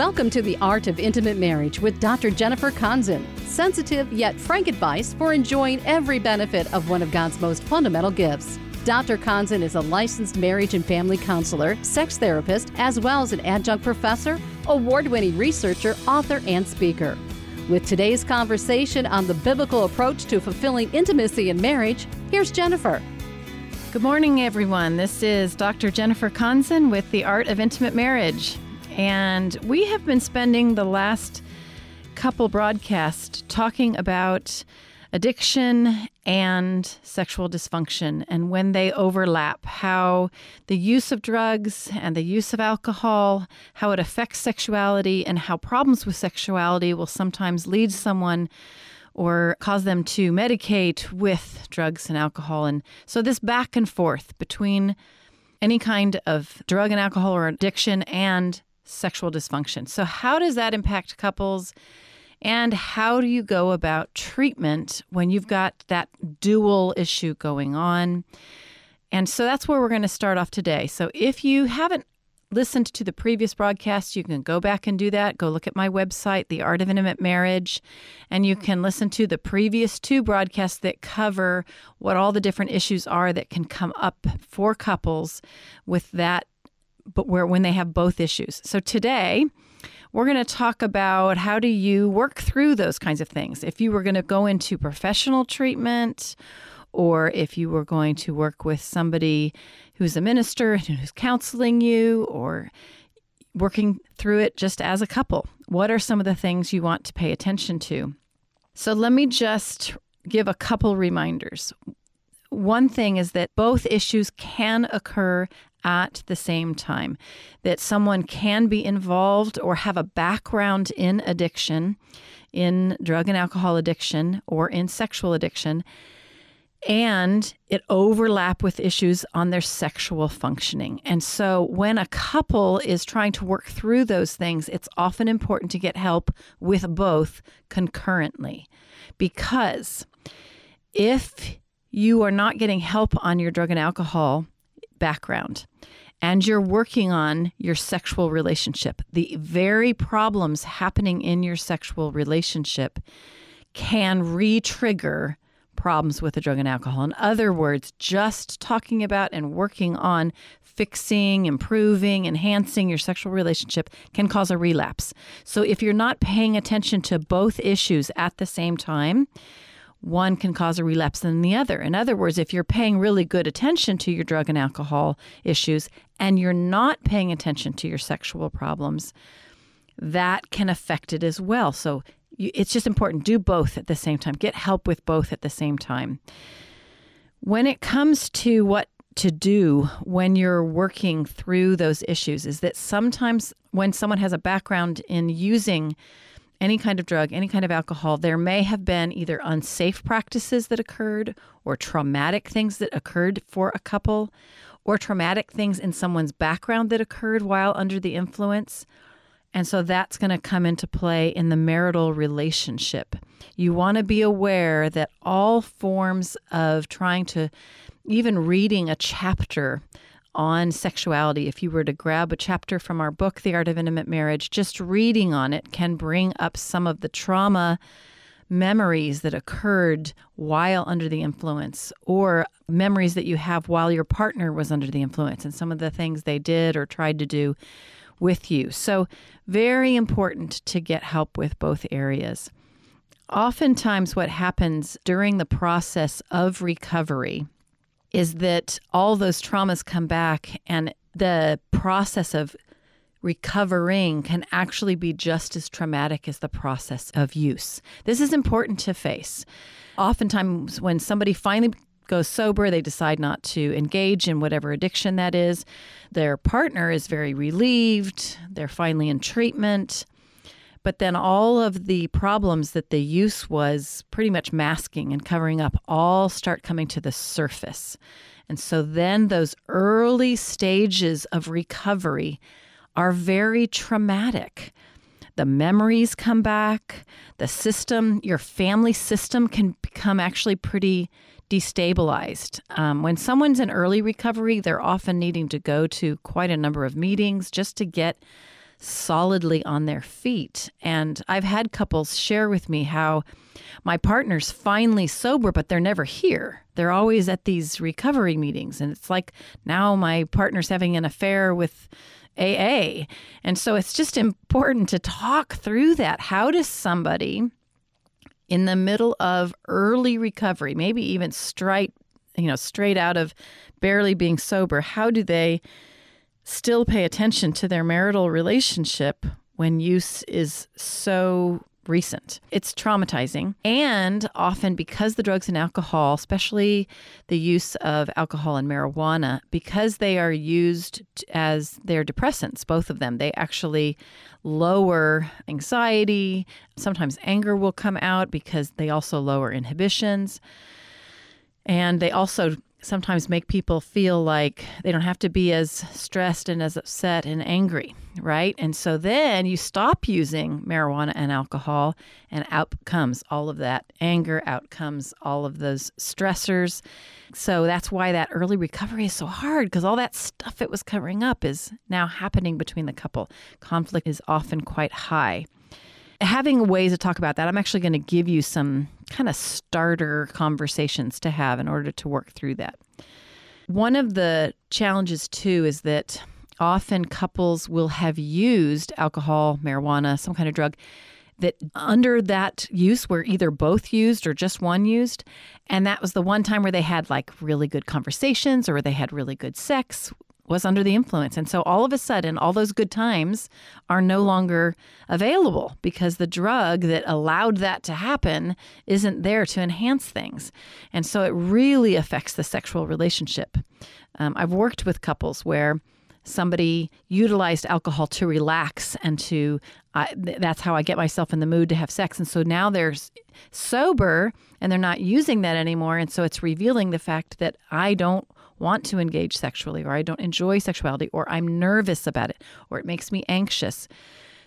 Welcome to the Art of Intimate Marriage with Dr. Jennifer Konzen. Sensitive yet frank advice for enjoying every benefit of one of God's most fundamental gifts. Dr. Konzen is a licensed marriage and family counselor, sex therapist, as well as an adjunct professor, award winning researcher, author, and speaker. With today's conversation on the biblical approach to fulfilling intimacy in marriage, here's Jennifer. Good morning, everyone. This is Dr. Jennifer Konzen with The Art of Intimate Marriage. And we have been spending the last couple broadcasts talking about addiction and sexual dysfunction and when they overlap, how the use of drugs and the use of alcohol, how it affects sexuality, and how problems with sexuality will sometimes lead someone or cause them to medicate with drugs and alcohol. And so, this back and forth between any kind of drug and alcohol or addiction and sexual dysfunction. So, how does that impact couples? And how do you go about treatment when you've got that dual issue going on? And so that's where we're going to start off today. So if you haven't listened to the previous broadcast, you can go back and do that. Go look at my website, The Art of Intimate Marriage, and you can listen to the previous two broadcasts that cover what all the different issues are that can come up for couples with that, but where when they have both issues. So today, we're going to talk about how do you work through those kinds of things. If you were going to go into professional treatment or if you were going to work with somebody who's a minister and who's counseling you or working through it just as a couple. What are some of the things you want to pay attention to? So let me just give a couple reminders. One thing is that both issues can occur at the same time, that someone can be involved or have a background in addiction, in drug and alcohol addiction, or in sexual addiction, and it overlap with issues on their sexual functioning. And so when a couple is trying to work through those things, it's often important to get help with both concurrently. Because if you are not getting help on your drug and alcohol background and you're working on your sexual relationship, the very problems happening in your sexual relationship can re trigger problems with the drug and alcohol. In other words, just talking about and working on fixing, improving, enhancing your sexual relationship can cause a relapse. So if you're not paying attention to both issues at the same time, one can cause a relapse than the other. In other words, if you're paying really good attention to your drug and alcohol issues and you're not paying attention to your sexual problems, that can affect it as well. So it's just important do both at the same time. Get help with both at the same time. When it comes to what to do when you're working through those issues is that sometimes when someone has a background in using any kind of drug, any kind of alcohol, there may have been either unsafe practices that occurred or traumatic things that occurred for a couple or traumatic things in someone's background that occurred while under the influence. And so that's going to come into play in the marital relationship. You want to be aware that all forms of trying to, even reading a chapter on sexuality. If you were to grab a chapter from our book, The Art of Intimate Marriage, just reading on it can bring up some of the trauma memories that occurred while under the influence or memories that you have while your partner was under the influence and some of the things they did or tried to do with you. So, very important to get help with both areas. Oftentimes, what happens during the process of recovery is that all those traumas come back and the process of recovering can actually be just as traumatic as the process of use. This is important to face. Oftentimes, when somebody finally goes sober, they decide not to engage in whatever addiction that is. Their partner is very relieved, they're finally in treatment. But then all of the problems that the use was pretty much masking and covering up all start coming to the surface. And so then those early stages of recovery are very traumatic. The memories come back, the system, your family system can become actually pretty destabilized. Um, when someone's in early recovery, they're often needing to go to quite a number of meetings just to get solidly on their feet. And I've had couples share with me how my partner's finally sober, but they're never here. They're always at these recovery meetings. And it's like now my partner's having an affair with AA. And so it's just important to talk through that. How does somebody in the middle of early recovery, maybe even straight, you know, straight out of barely being sober, how do they still pay attention to their marital relationship when use is so recent. It's traumatizing. And often, because the drugs and alcohol, especially the use of alcohol and marijuana, because they are used as their depressants, both of them, they actually lower anxiety. Sometimes anger will come out because they also lower inhibitions. And they also sometimes make people feel like they don't have to be as stressed and as upset and angry, right? And so then you stop using marijuana and alcohol, and out comes all of that anger, out comes all of those stressors. So that's why that early recovery is so hard because all that stuff it was covering up is now happening between the couple. Conflict is often quite high having ways to talk about that, I'm actually going to give you some kind of starter conversations to have in order to work through that. One of the challenges, too, is that often couples will have used alcohol, marijuana, some kind of drug that under that use were either both used or just one used. And that was the one time where they had like really good conversations or they had really good sex was under the influence. And so all of a sudden, all those good times are no longer available because the drug that allowed that to happen isn't there to enhance things. And so it really affects the sexual relationship. Um, I've worked with couples where somebody utilized alcohol to relax and to uh, th- that's how I get myself in the mood to have sex. And so now they're sober and they're not using that anymore. And so it's revealing the fact that I don't want to engage sexually, or I don't enjoy sexuality, or I'm nervous about it, or it makes me anxious.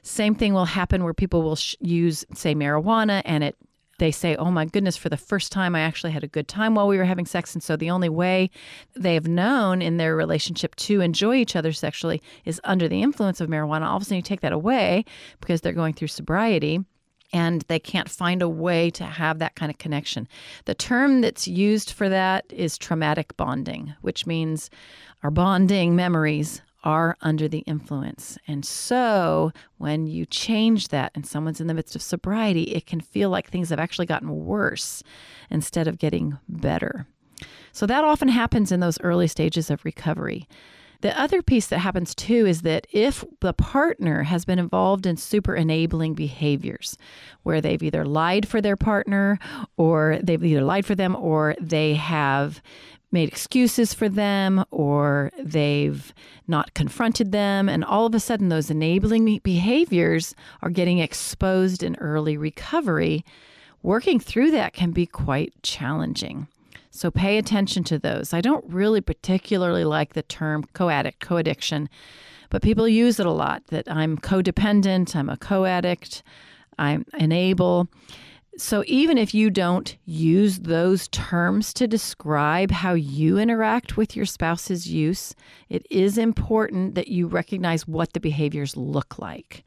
Same thing will happen where people will sh- use, say, marijuana, and it they say, "Oh my goodness, for the first time I actually had a good time while we were having sex." And so the only way they have known in their relationship to enjoy each other sexually is under the influence of marijuana. All of a sudden you take that away because they're going through sobriety and they can't find a way to have that kind of connection. The term that's used for that is traumatic bonding, which means our bonding memories are under the influence. And so when you change that and someone's in the midst of sobriety, it can feel like things have actually gotten worse instead of getting better. So that often happens in those early stages of recovery. The other piece that happens too is that if the partner has been involved in super enabling behaviors, where they've either lied for their partner, or they've either lied for them, or they have made excuses for them, or they've not confronted them, and all of a sudden those enabling behaviors are getting exposed in early recovery, working through that can be quite challenging. So pay attention to those. I don't really particularly like the term co addict, co addiction, but people use it a lot that I'm codependent, I'm a co addict, I'm enable. So even if you don't use those terms to describe how you interact with your spouse's use, it is important that you recognize what the behaviors look like.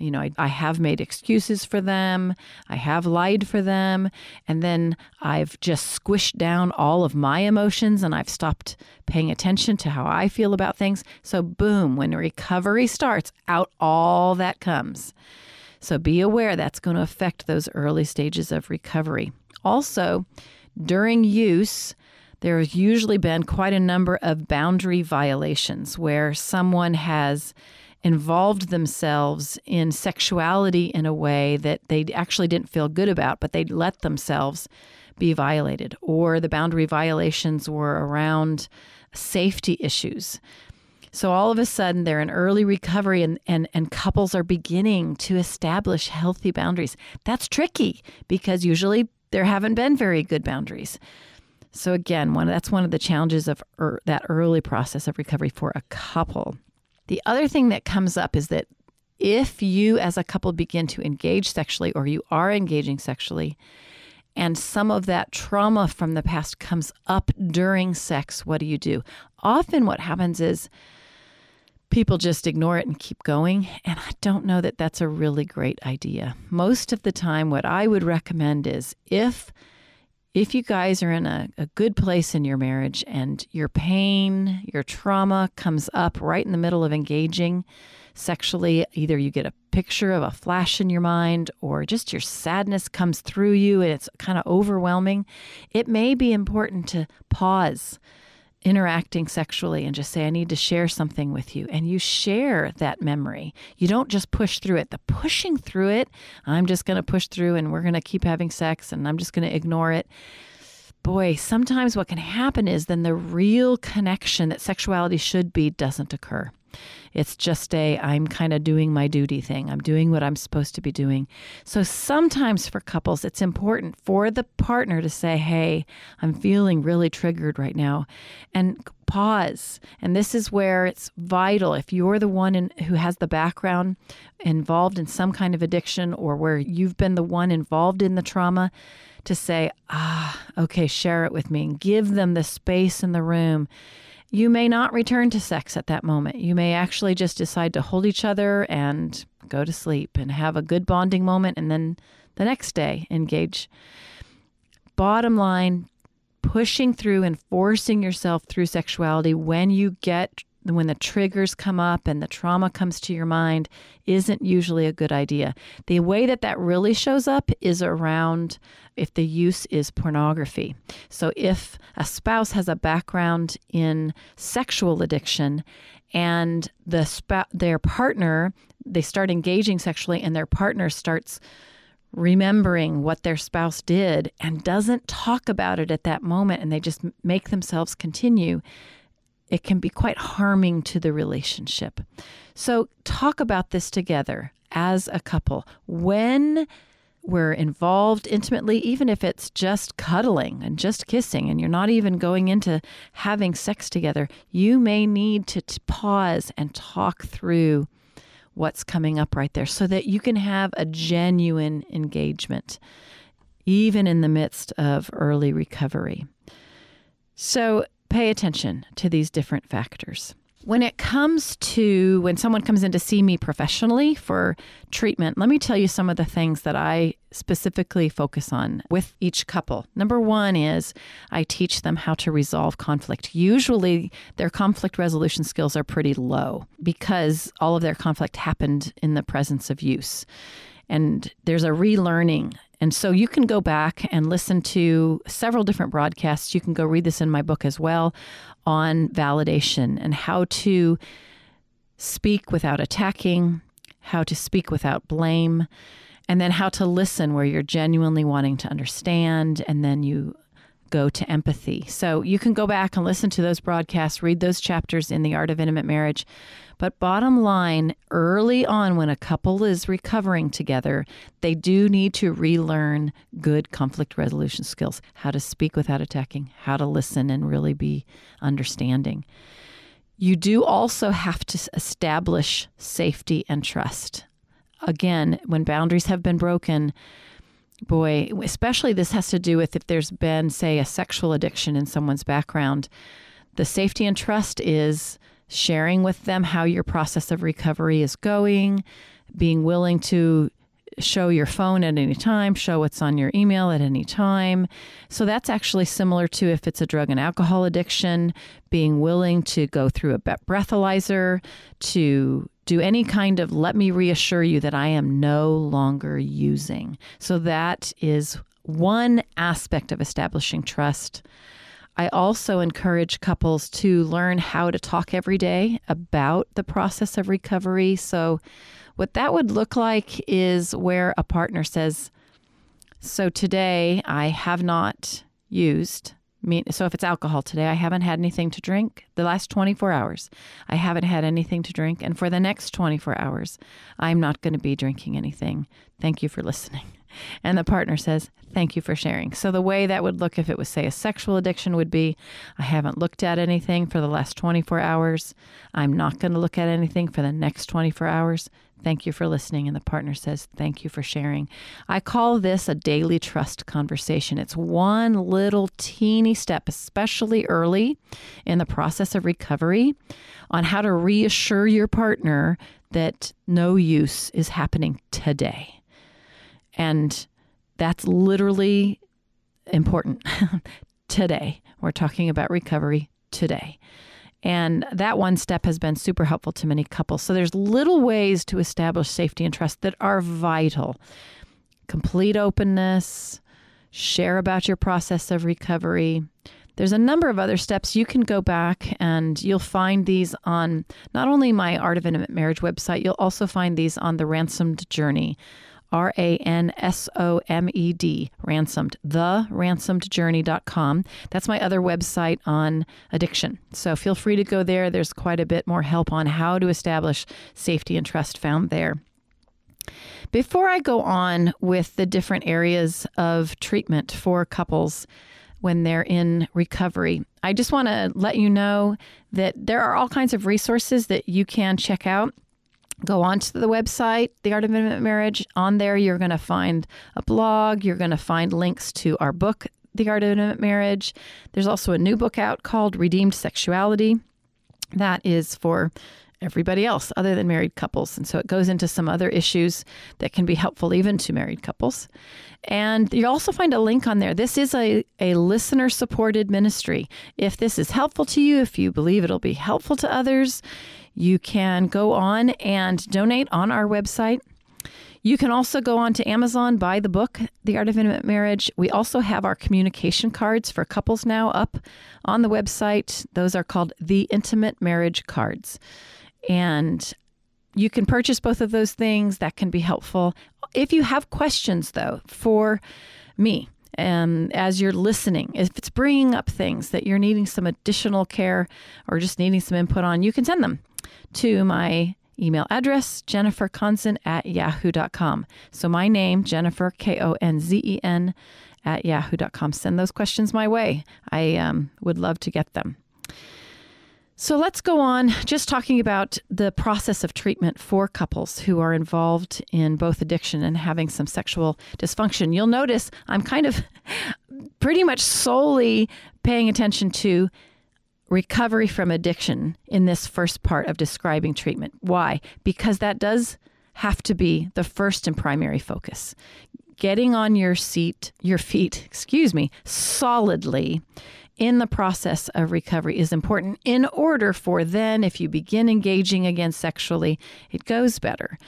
You know, I, I, have made excuses for them. I have lied for them. And then I've just squished down all of my emotions and I've stopped paying attention to how I feel about things. So, boom, when recovery starts, out all that comes. So, be aware that's going to affect those early stages of recovery. Also, during use, there has usually been quite a number of boundary violations where someone has involved themselves in sexuality in a way that they actually didn't feel good about, but they let themselves be violated, or the boundary violations were around safety issues. So all of a sudden, they're in early recovery, and, and, and couples are beginning to establish healthy boundaries. That's tricky because usually there haven't been very good boundaries. So again, one that's one of the challenges of er, that early process of recovery for a couple. The other thing that comes up is that if you as a couple begin to engage sexually or you are engaging sexually, and some of that trauma from the past comes up during sex, what do you do? Often, what happens is people just ignore it and keep going. And I don't know that that's a really great idea. Most of the time, what I would recommend is if if you guys are in a, a good place in your marriage and your pain, your trauma comes up right in the middle of engaging sexually, either you get a picture of a flash in your mind or just your sadness comes through you and it's kind of overwhelming, it may be important to pause interacting sexually and just say, I need to share something with you. And you share that memory. You don't just push through it. The pushing through it, I'm just going to push through and we're going to keep having sex and I'm just going to ignore it. Boy, sometimes what can happen is then the real connection that sexuality should be doesn't occur. It's just a, I'm kind of doing my duty thing. I'm doing what I'm supposed to be doing. So sometimes for couples, it's important for the partner to say, Hey, I'm feeling really triggered right now. And pause. And this is where it's vital. If you're the one in, who has the background involved in some kind of addiction or where you've been the one involved in the trauma, to say, ah, okay, share it with me and give them the space in the room you may not return to sex at that moment. You may actually just decide to hold each other and go to sleep and have a good bonding moment and then the next day engage. Bottom line, pushing through and forcing yourself through sexuality when you get when the triggers come up and the trauma comes to your mind isn't usually a good idea. The way that that really shows up is around if the use is pornography. So if a spouse has a background in sexual addiction and the sp- their partner they start engaging sexually and their partner starts remembering what their spouse did and doesn't talk about it at that moment and they just make themselves continue it can be quite harming to the relationship. So, talk about this together as a couple. When we're involved intimately, even if it's just cuddling and just kissing, and you're not even going into having sex together, you may need to t- pause and talk through what's coming up right there so that you can have a genuine engagement, even in the midst of early recovery. So, pay attention to these different factors. When it comes to when someone comes in to see me professionally for treatment, let me tell you some of the things that I specifically focus on with each couple. Number one is I teach them how to resolve conflict. Usually, their conflict resolution skills are pretty low because all of their conflict happened in the presence of use. And there's a relearning and so you can go back and listen to several different broadcasts. You can go read this in my book as well on validation and how to speak without attacking, how to speak without blame, and then how to listen where you're genuinely wanting to understand and then you go to empathy. So you can go back and listen to those broadcasts, read those chapters in The Art of Intimate Marriage. But bottom line, early on when a couple is recovering together, they do need to relearn good conflict resolution skills how to speak without attacking, how to listen and really be understanding. You do also have to establish safety and trust. Again, when boundaries have been broken, boy, especially this has to do with if there's been, say, a sexual addiction in someone's background. The safety and trust is sharing with them how your process of recovery is going, being willing to show your phone at any time, show what's on your email at any time. So that's actually similar to if it's a drug and alcohol addiction, being willing to go through a breathalyzer, to do any kind of let me reassure you that I am no longer using. So that is one aspect of establishing trust. I also encourage couples to learn how to talk every day about the process of recovery. So, what that would look like is where a partner says, So today I have not used. So if it's alcohol today, I haven't had anything to drink. The last 24 hours, I haven't had anything to drink. And for the next 24 hours, I'm not going to be drinking anything. Thank you for listening. and the partner says, Thank you for sharing. So, the way that would look if it was, say, a sexual addiction would be I haven't looked at anything for the last 24 hours. I'm not going to look at anything for the next 24 hours. Thank you for listening. And the partner says, Thank you for sharing. I call this a daily trust conversation. It's one little teeny step, especially early in the process of recovery, on how to reassure your partner that no use is happening today. And that's literally important today. We're talking about recovery today. And that one step has been super helpful to many couples. So there's little ways to establish safety and trust that are vital. Complete openness, share about your process of recovery. There's a number of other steps you can go back and you'll find these on not only my Art of Intimate Marriage website, you'll also find these on the Ransomed Journey R A N S O M E D, ransomed, theransomedjourney.com. That's my other website on addiction. So feel free to go there. There's quite a bit more help on how to establish safety and trust found there. Before I go on with the different areas of treatment for couples when they're in recovery, I just want to let you know that there are all kinds of resources that you can check out go onto the website, The Art of Intimate Marriage. On there, you're going to find a blog. You're going to find links to our book, The Art of Intimate Marriage. There's also a new book out called Redeemed Sexuality. That is for everybody else other than married couples. And so it goes into some other issues that can be helpful even to married couples. And you'll also find a link on there. This is a, a listener supported ministry. If this is helpful to you, if you believe it'll be helpful to others, you can go on and donate on our website. You can also go on to Amazon, buy the book, The Art of Intimate Marriage. We also have our communication cards for couples now up on the website. Those are called the Intimate Marriage Cards. And you can purchase both of those things. That can be helpful. If you have questions, though, for me, um, as you're listening, if it's bringing up things that you're needing some additional care or just needing some input on, you can send them to my email address, jenniferkonzen at yahoo.com. So my name, Jennifer, K O N Z E N, at yahoo.com. Send those questions my way. I um, would love to get them. So let's go on just talking about the process of treatment for couples who are involved in both addiction and having some sexual dysfunction. You'll notice I'm kind of pretty much solely paying attention to recovery from addiction in this first part of describing treatment. Why? Because that does have to be the first and primary focus. Getting on your seat, your feet, excuse me, solidly in the process of recovery is important in order for then, if you begin engaging again sexually, it goes better.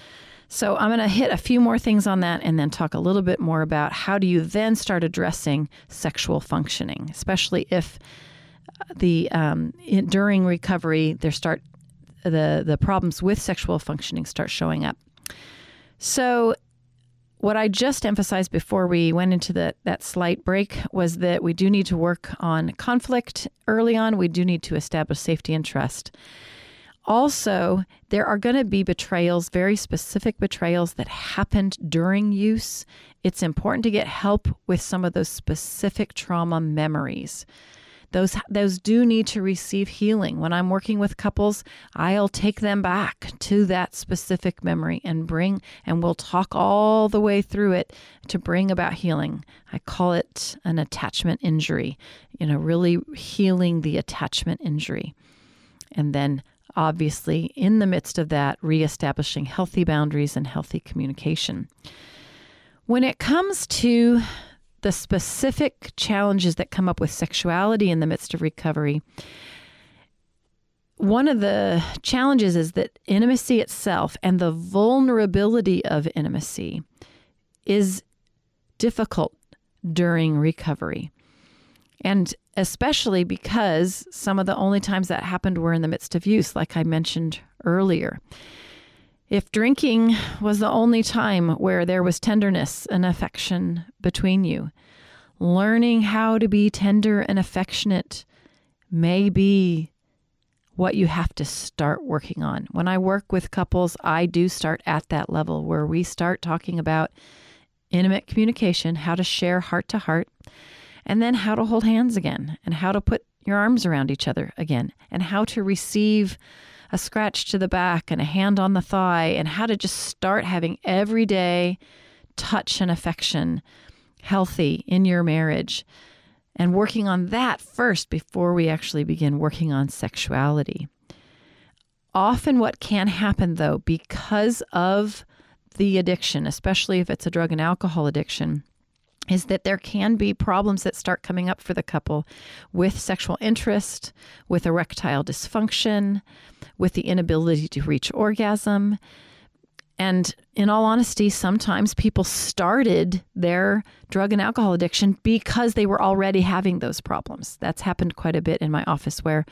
So I'm going to hit a few more things on that and then talk a little bit more about how do you then start addressing sexual functioning, especially if the um, in, during recovery there start the the problems with sexual functioning start showing up. So what I just emphasized before we went into the, that slight break was that we do need to work on conflict early on. We do need to establish safety and trust. Also, there are going to be betrayals, very specific betrayals that happened during use. It's important to get help with some of those specific trauma memories those those do need to receive healing. When I'm working with couples, I'll take them back to that specific memory and bring and we'll talk all the way through it to bring about healing. I call it an attachment injury, you know, really healing the attachment injury. And then obviously in the midst of that reestablishing healthy boundaries and healthy communication. When it comes to the specific challenges that come up with sexuality in the midst of recovery, one of the challenges is that intimacy itself and the vulnerability of intimacy is difficult during recovery. And especially because some of the only times that happened were in the midst of use, like I mentioned earlier. If drinking was the only time where there was tenderness and affection between you, learning how to be tender and affectionate may be what you have to start working on. When I work with couples, I do start at that level where we start talking about intimate communication, how to share heart to heart, and then how to hold hands again, and how to put your arms around each other again, and how to receive a scratch to the back and a hand on the thigh, and how to just start having everyday touch and affection healthy in your marriage and working on that first before we actually begin working on sexuality. Often, what can happen though, because of the addiction, especially if it's a drug and alcohol addiction, is that there can be problems that start coming up for the couple with sexual interest, with erectile dysfunction, with the inability to reach orgasm. And in all honesty, sometimes people started their drug and alcohol addiction because they were already having those problems. That's happened quite a bit in my office where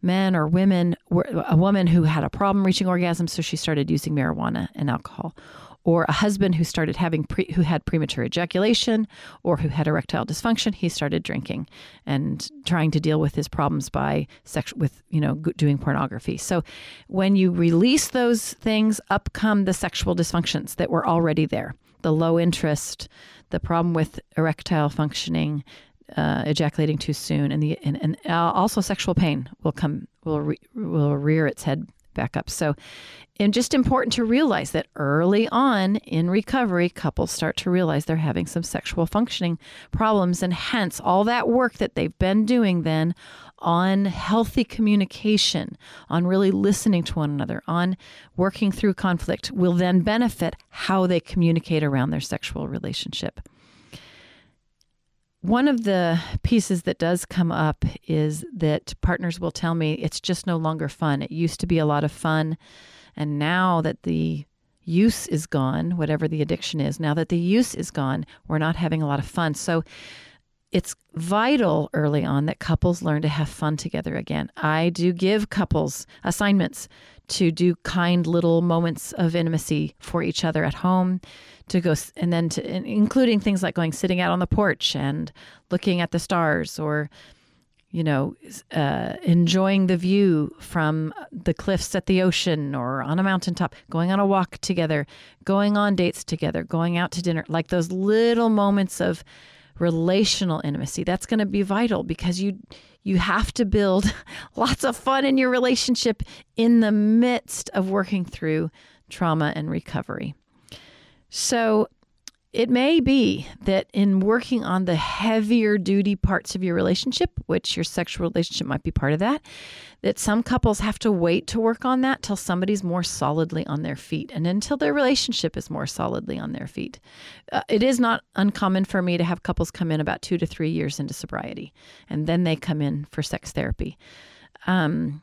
men or women were a woman who had a problem reaching orgasm, so she started using marijuana and alcohol or a husband who started having pre, who had premature ejaculation or who had erectile dysfunction he started drinking and trying to deal with his problems by sex with you know doing pornography. So when you release those things up come the sexual dysfunctions that were already there. The low interest the problem with erectile functioning uh, ejaculating too soon and the and, and uh, also sexual pain will come will re, will rear its head back up. So, and just important to realize that early on in recovery, couples start to realize they're having some sexual functioning problems, and hence all that work that they've been doing then on healthy communication, on really listening to one another, on working through conflict will then benefit how they communicate around their sexual relationship. One of the pieces that does come up is that partners will tell me it's just no longer fun. It used to be a lot of fun. And now that the use is gone, whatever the addiction is, now that the use is gone, we're not having a lot of fun. So it's vital early on that couples learn to have fun together again. I do give couples assignments to do kind little moments of intimacy for each other at home to go and then to including things like going sitting out on the porch and looking at the stars or you know uh, enjoying the view from the cliffs at the ocean or on a mountaintop going on a walk together going on dates together going out to dinner like those little moments of relational intimacy that's going to be vital because you you have to build lots of fun in your relationship in the midst of working through trauma and recovery. So, it may be that in working on the heavier duty parts of your relationship, which your sexual relationship might be part of that, that some couples have to wait to work on that till somebody's more solidly on their feet and until their relationship is more solidly on their feet. Uh, it is not uncommon for me to have couples come in about two to three years into sobriety, and then they come in for sex therapy. Um,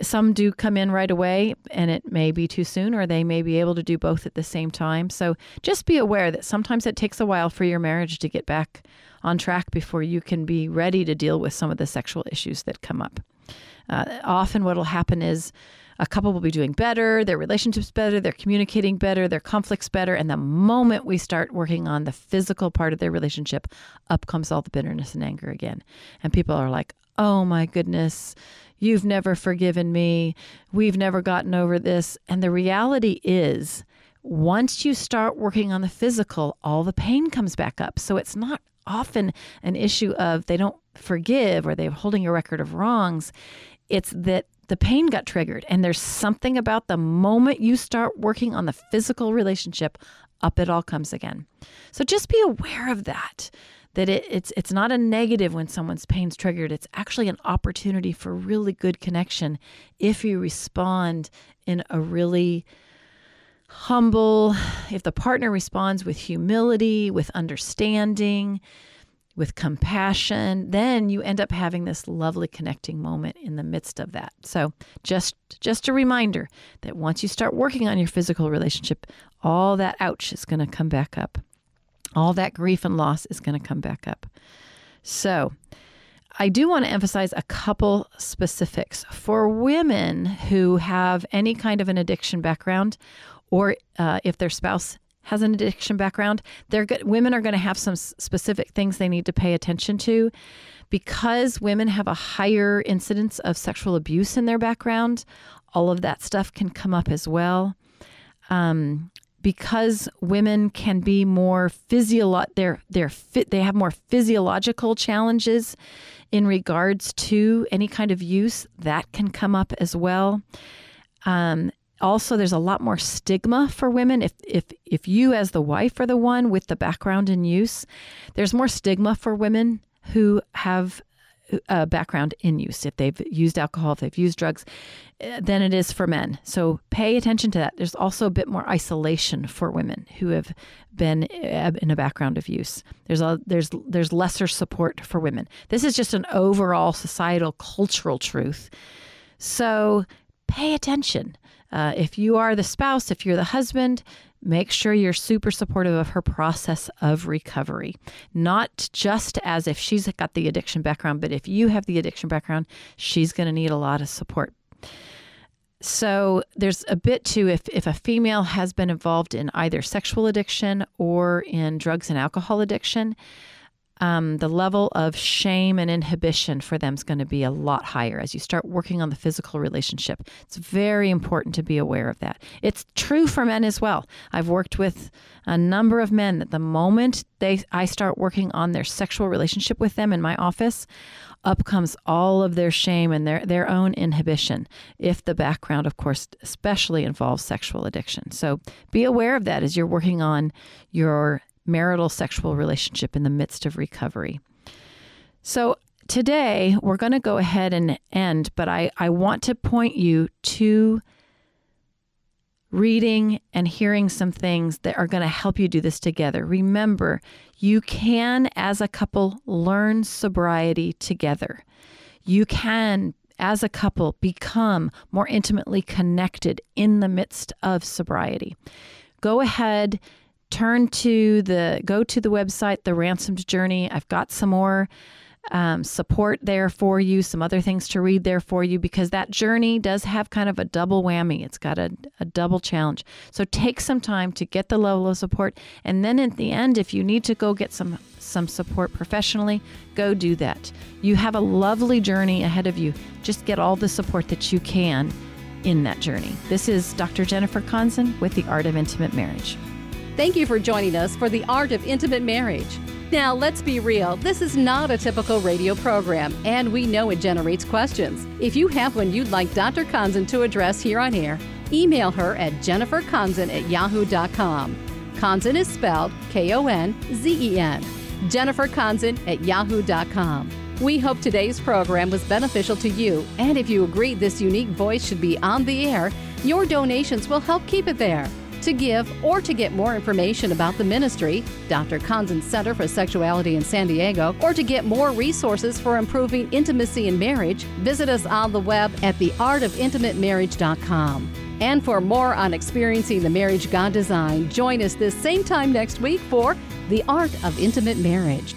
some do come in right away and it may be too soon or they may be able to do both at the same time so just be aware that sometimes it takes a while for your marriage to get back on track before you can be ready to deal with some of the sexual issues that come up uh, often what will happen is a couple will be doing better, their relationship's better, they're communicating better, their conflicts better. And the moment we start working on the physical part of their relationship, up comes all the bitterness and anger again. And people are like, oh my goodness, You've never forgiven me. We've never gotten over this. And the reality is, once you start working on the physical, all the pain comes back up. So it's not often an issue of they don't forgive or they're holding a record of wrongs. It's that the pain got triggered. And there's something about the moment you start working on the physical relationship, up it all comes again. So just be aware of that that it, it's it's not a negative when someone's pain's triggered. It's actually an opportunity for really good connection if you respond in a really humble, if the partner responds with humility, with understanding, with compassion, then you end up having this lovely connecting moment in the midst of that. So, just just a reminder that once you start working on your physical relationship, all that ouch is going to come back up all that grief and loss is going to come back up. So, I do want to emphasize a couple specifics. For women who have any kind of an addiction background, or uh, if their spouse has an addiction background, they're good, women are going to have some specific things they need to pay attention to. Because women have a higher incidence of sexual abuse in their background, all of that stuff can come up as well. Um, because women can be more physio they're they're fit they have more physiological challenges in regards to any kind of use that can come up as well. Um, also there's a lot more stigma for women if if if you as the wife are the one with the background in use there's more stigma for women who have a background in use. If they've used alcohol if they've used drugs eh, than it is for men. So pay attention to that. There's also a bit more isolation for women who have been eh, in a background of use. There's a there's there's lesser support for women. This is just an overall societal cultural truth. So pay attention. Uh, if you are the spouse, if you're the husband, make sure you're super supportive of her process of recovery. Not just as if she's got the addiction background, but if you have the addiction background, she's going to need a lot of support. So there's a bit too if, if a female has been involved in either sexual addiction or in drugs and alcohol addiction, um, the level of shame and inhibition for them is going to be a lot higher as you start working on the physical relationship. It's very important to be aware of that. It's true for men as well. I've worked with a number of men that the moment they I start working on their sexual relationship with them in my office, up comes all of their shame and their, their own inhibition, if the background, of course, especially involves sexual addiction. So be aware of that as you're working on your marital sexual relationship in the midst of recovery. So, today we're going to go ahead and end, but I, I want to point you to reading and hearing some things that are going to help you do this together. Remember, you can, as a couple, learn sobriety together. You can, as a couple, become more intimately connected in the midst of sobriety. Go ahead turn to the go to the website the ransomed journey. I've got some more um, support there for you some other things to read there for you because that journey does have kind of a double whammy. It's got a, a double challenge. So take some time to get the level of support and then at the end if you need to go get some some support professionally go do that. You have a lovely journey ahead of you. Just get all the support that you can in that journey. This is dr jennifer konzen with the art of intimate marriage Thank you for joining us for the Art of Intimate Marriage. Now, let's be real, this is not a typical radio program, and we know it generates questions. If you have one you'd like Dr. Konzen to address here on air, email her at jenniferkonzen at yahoo.com. Konzen is spelled K O N Z E N. Jennifer Konzen at yahoo.com. We hope today's program was beneficial to you, and if you agree this unique voice should be on the air, your donations will help keep it there. To give or to get more information about the ministry, Dr. Konzen's Center for Sexuality in San Diego, or to get more resources for improving intimacy in marriage, visit us on the web at theartofintimatemarriage.com. And for more on experiencing the marriage God designed, join us this same time next week for The Art of Intimate Marriage.